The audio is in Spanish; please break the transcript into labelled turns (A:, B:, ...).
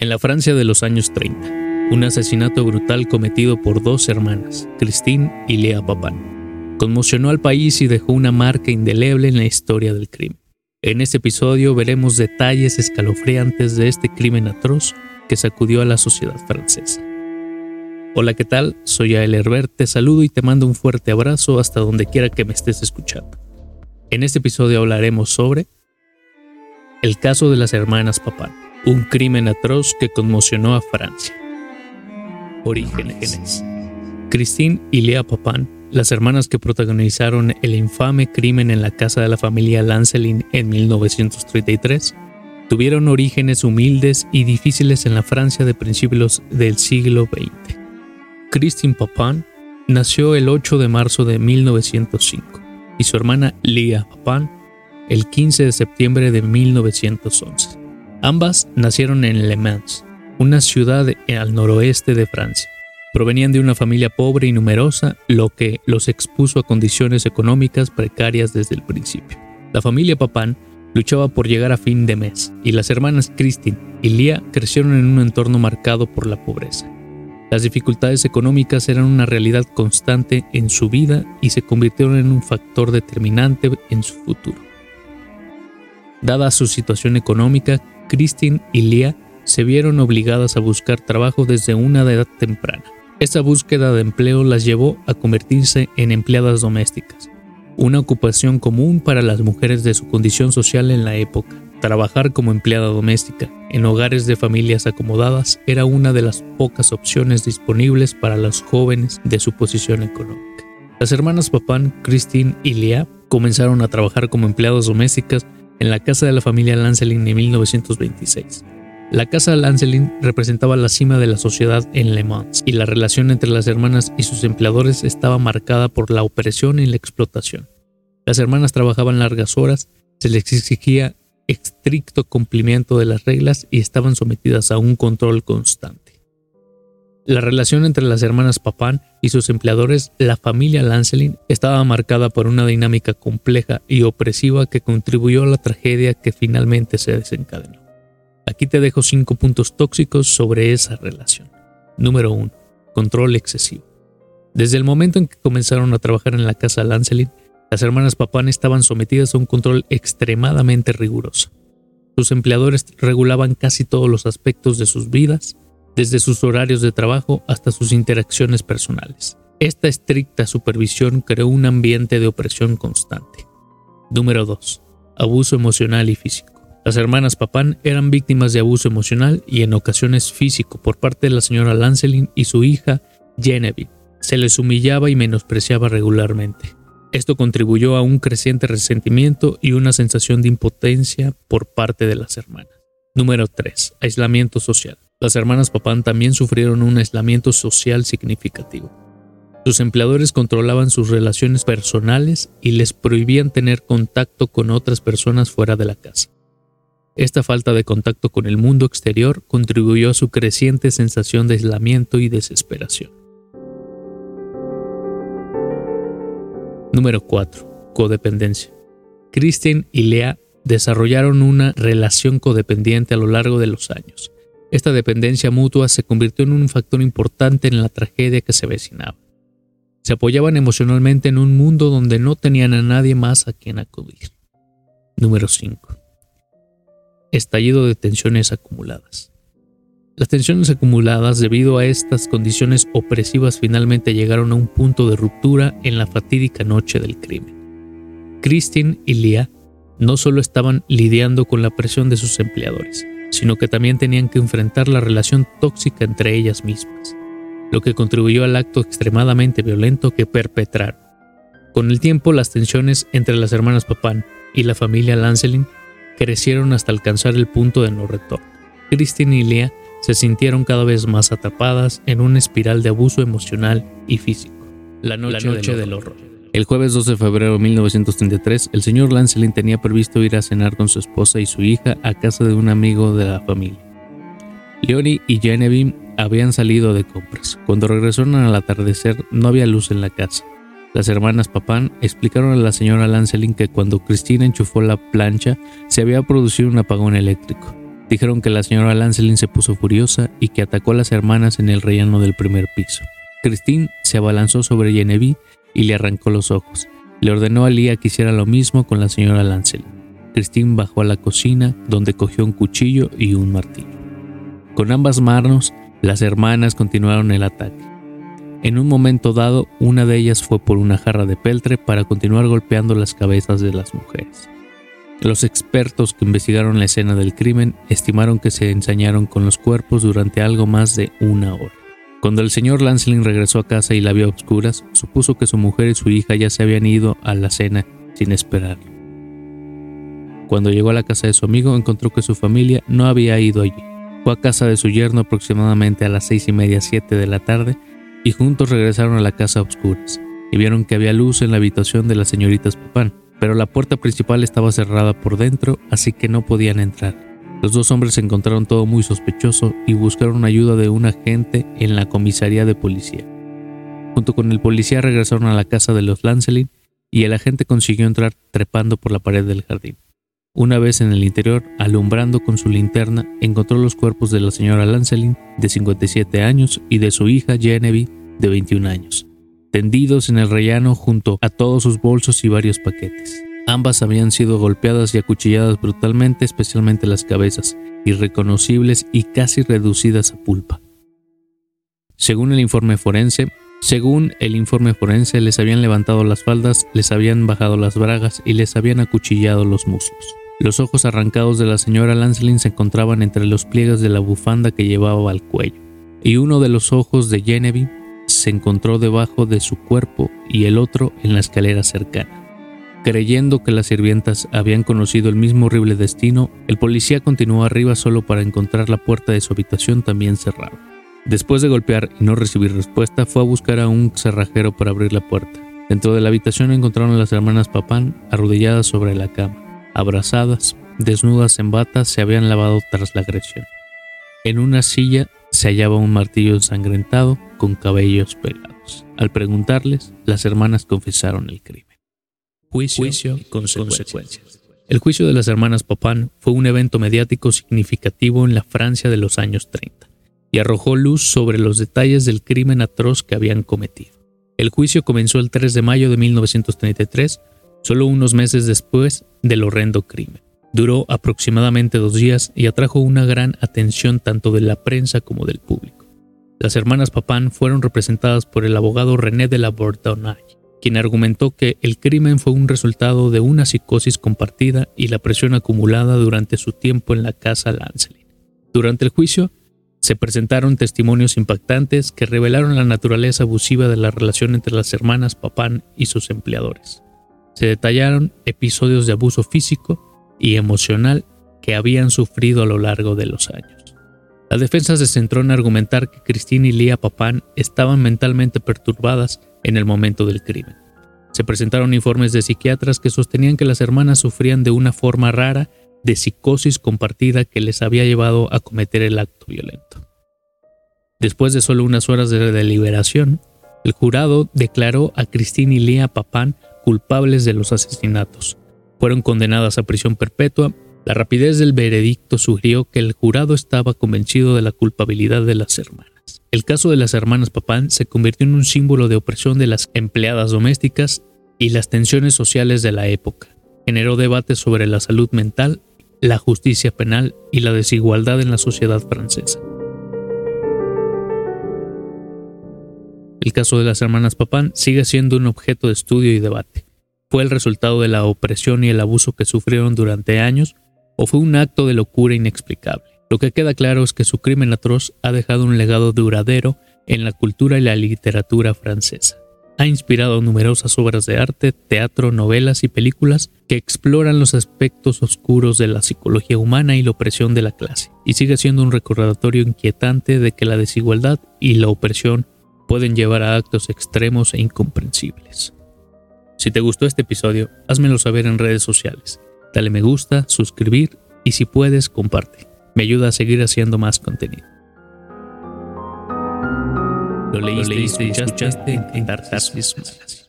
A: En la Francia de los años 30, un asesinato brutal cometido por dos hermanas, Christine y Lea Papin, conmocionó al país y dejó una marca indeleble en la historia del crimen. En este episodio veremos detalles escalofriantes de este crimen atroz que sacudió a la sociedad francesa. Hola, ¿qué tal? Soy Ael Herbert, te saludo y te mando un fuerte abrazo hasta donde quiera que me estés escuchando. En este episodio hablaremos sobre el caso de las hermanas Papin un crimen atroz que conmocionó a Francia. Orígenes. Christine y Lea Papin, las hermanas que protagonizaron el infame crimen en la casa de la familia Lancelin en 1933, tuvieron orígenes humildes y difíciles en la Francia de principios del siglo XX. Christine Papin nació el 8 de marzo de 1905 y su hermana Lea Papin el 15 de septiembre de 1911. Ambas nacieron en Le Mans, una ciudad al noroeste de Francia. Provenían de una familia pobre y numerosa, lo que los expuso a condiciones económicas precarias desde el principio. La familia Papán luchaba por llegar a fin de mes, y las hermanas Christine y Lia crecieron en un entorno marcado por la pobreza. Las dificultades económicas eran una realidad constante en su vida y se convirtieron en un factor determinante en su futuro. Dada su situación económica, Christine y Lia se vieron obligadas a buscar trabajo desde una edad temprana. Esta búsqueda de empleo las llevó a convertirse en empleadas domésticas, una ocupación común para las mujeres de su condición social en la época. Trabajar como empleada doméstica en hogares de familias acomodadas era una de las pocas opciones disponibles para los jóvenes de su posición económica. Las hermanas Papán, Christine y Lia comenzaron a trabajar como empleadas domésticas en la casa de la familia Lancelin en 1926. La casa Lancelin representaba la cima de la sociedad en Le Mans y la relación entre las hermanas y sus empleadores estaba marcada por la opresión y la explotación. Las hermanas trabajaban largas horas, se les exigía estricto cumplimiento de las reglas y estaban sometidas a un control constante. La relación entre las hermanas Papán y sus empleadores, la familia Lancelin, estaba marcada por una dinámica compleja y opresiva que contribuyó a la tragedia que finalmente se desencadenó. Aquí te dejo cinco puntos tóxicos sobre esa relación. Número 1. Control excesivo. Desde el momento en que comenzaron a trabajar en la casa Lancelin, las hermanas Papán estaban sometidas a un control extremadamente riguroso. Sus empleadores regulaban casi todos los aspectos de sus vidas, desde sus horarios de trabajo hasta sus interacciones personales. Esta estricta supervisión creó un ambiente de opresión constante. Número 2. Abuso emocional y físico. Las hermanas Papán eran víctimas de abuso emocional y en ocasiones físico por parte de la señora Lancelin y su hija Genevieve. Se les humillaba y menospreciaba regularmente. Esto contribuyó a un creciente resentimiento y una sensación de impotencia por parte de las hermanas. Número 3. Aislamiento social. Las hermanas Papán también sufrieron un aislamiento social significativo. Sus empleadores controlaban sus relaciones personales y les prohibían tener contacto con otras personas fuera de la casa. Esta falta de contacto con el mundo exterior contribuyó a su creciente sensación de aislamiento y desesperación. Número 4. Codependencia. Christine y Lea desarrollaron una relación codependiente a lo largo de los años. Esta dependencia mutua se convirtió en un factor importante en la tragedia que se avecinaba. Se apoyaban emocionalmente en un mundo donde no tenían a nadie más a quien acudir. Número 5. Estallido de tensiones acumuladas. Las tensiones acumuladas debido a estas condiciones opresivas finalmente llegaron a un punto de ruptura en la fatídica noche del crimen. Christine y Lia no solo estaban lidiando con la presión de sus empleadores, sino que también tenían que enfrentar la relación tóxica entre ellas mismas, lo que contribuyó al acto extremadamente violento que perpetraron. Con el tiempo, las tensiones entre las hermanas Papán y la familia Lancelin crecieron hasta alcanzar el punto de no retorno. Christine y Lea se sintieron cada vez más atrapadas en una espiral de abuso emocional y físico. La noche, del, horror. El jueves 12 de febrero de 1933, el señor Lancelin tenía previsto ir a cenar con su esposa y su hija a casa de un amigo de la familia. Leonie y Genevieve habían salido de compras. Cuando regresaron al atardecer no había luz en la casa. Las hermanas Papán explicaron a la señora Lancelin que cuando Cristina enchufó la plancha se había producido un apagón eléctrico. Dijeron que la señora Lancelin se puso furiosa y que atacó a las hermanas en el rellano del primer piso. Christine se abalanzó sobre Genevieve y le arrancó los ojos. Le ordenó a Lía que hiciera lo mismo con la señora Lancelin. Christine bajó a la cocina, donde cogió un cuchillo y un martillo. Con ambas manos, las hermanas continuaron el ataque. En un momento dado, una de ellas fue por una jarra de peltre para continuar golpeando las cabezas de las mujeres. Los expertos que investigaron la escena del crimen estimaron que se ensañaron con los cuerpos durante algo más de una hora. Cuando el señor Lancelin regresó a casa y la vio a oscuras, supuso que su mujer y su hija ya se habían ido a la cena sin esperar. Cuando llegó a la casa de su amigo, encontró que su familia no había ido allí. Fue a casa de su yerno aproximadamente a las seis y media, siete de la tarde, y juntos regresaron a la casa a oscuras, y vieron que había luz en la habitación de las señoritas Papán, pero la puerta principal estaba cerrada por dentro, así que no podían entrar. Los dos hombres encontraron todo muy sospechoso y buscaron ayuda de un agente en la comisaría de policía. Junto con el policía regresaron a la casa de los Lancelin y el agente consiguió entrar trepando por la pared del jardín. Una vez en el interior, alumbrando con su linterna, encontró los cuerpos de la señora Lancelin, de 57 años, y de su hija Genevieve, de 21 años, tendidos en el rellano junto a todos sus bolsos y varios paquetes. Ambas habían sido golpeadas y acuchilladas brutalmente, especialmente las cabezas, irreconocibles y casi reducidas a pulpa. Según el informe forense, según el informe forense, les habían levantado las faldas, les habían bajado las bragas y les habían acuchillado los muslos. Los ojos arrancados de la señora Lancelin se encontraban entre los pliegues de la bufanda que llevaba al cuello, y uno de los ojos de Genevieve se encontró debajo de su cuerpo y el otro en la escalera cercana. Creyendo que las sirvientas habían conocido el mismo horrible destino, el policía continuó arriba solo para encontrar la puerta de su habitación también cerrada. Después de golpear y no recibir respuesta, fue a buscar a un cerrajero para abrir la puerta. Dentro de la habitación encontraron a las hermanas Papán arrodilladas sobre la cama, abrazadas, desnudas en batas, se habían lavado tras la agresión. En una silla se hallaba un martillo ensangrentado con cabellos pegados. Al preguntarles, las hermanas confesaron el crimen. Juicio, y consecuencias. El juicio de las hermanas Papán fue un evento mediático significativo en la Francia de los años 30 y arrojó luz sobre los detalles del crimen atroz que habían cometido. El juicio comenzó el 3 de mayo de 1933, solo unos meses después del horrendo crimen. Duró aproximadamente dos días y atrajo una gran atención tanto de la prensa como del público. Las hermanas Papán fueron representadas por el abogado René de la Bourdonnais, quien argumentó que el crimen fue un resultado de una psicosis compartida y la presión acumulada durante su tiempo en la casa Lancelin. Durante el juicio, se presentaron testimonios impactantes que revelaron la naturaleza abusiva de la relación entre las hermanas Papán y sus empleadores. Se detallaron episodios de abuso físico y emocional que habían sufrido a lo largo de los años. La defensa se centró en argumentar que Cristina y Lía Papán estaban mentalmente perturbadas en el momento del crimen. Se presentaron informes de psiquiatras que sostenían que las hermanas sufrían de una forma rara de psicosis compartida que les había llevado a cometer el acto violento. Después de solo unas horas de deliberación, el jurado declaró a Cristina y Lía Papán culpables de los asesinatos. Fueron condenadas a prisión perpetua. La rapidez del veredicto sugirió que el jurado estaba convencido de la culpabilidad de las hermanas. El caso de las hermanas Papán se convirtió en un símbolo de opresión de las empleadas domésticas y las tensiones sociales de la época. Generó debates sobre la salud mental, la justicia penal y la desigualdad en la sociedad francesa. El caso de las hermanas Papán sigue siendo un objeto de estudio y debate. ¿Fue el resultado de la opresión y el abuso que sufrieron durante años o fue un acto de locura inexplicable? Lo que queda claro es que su crimen atroz ha dejado un legado duradero en la cultura y la literatura francesa. Ha inspirado numerosas obras de arte, teatro, novelas y películas que exploran los aspectos oscuros de la psicología humana y la opresión de la clase, y sigue siendo un recordatorio inquietante de que la desigualdad y la opresión pueden llevar a actos extremos e incomprensibles. Si te gustó este episodio, házmelo saber en redes sociales. Dale me gusta, suscribir y si puedes, comparte. Me ayuda a seguir haciendo más contenido. Lo leíste, y escuchaste en Tartas Malas.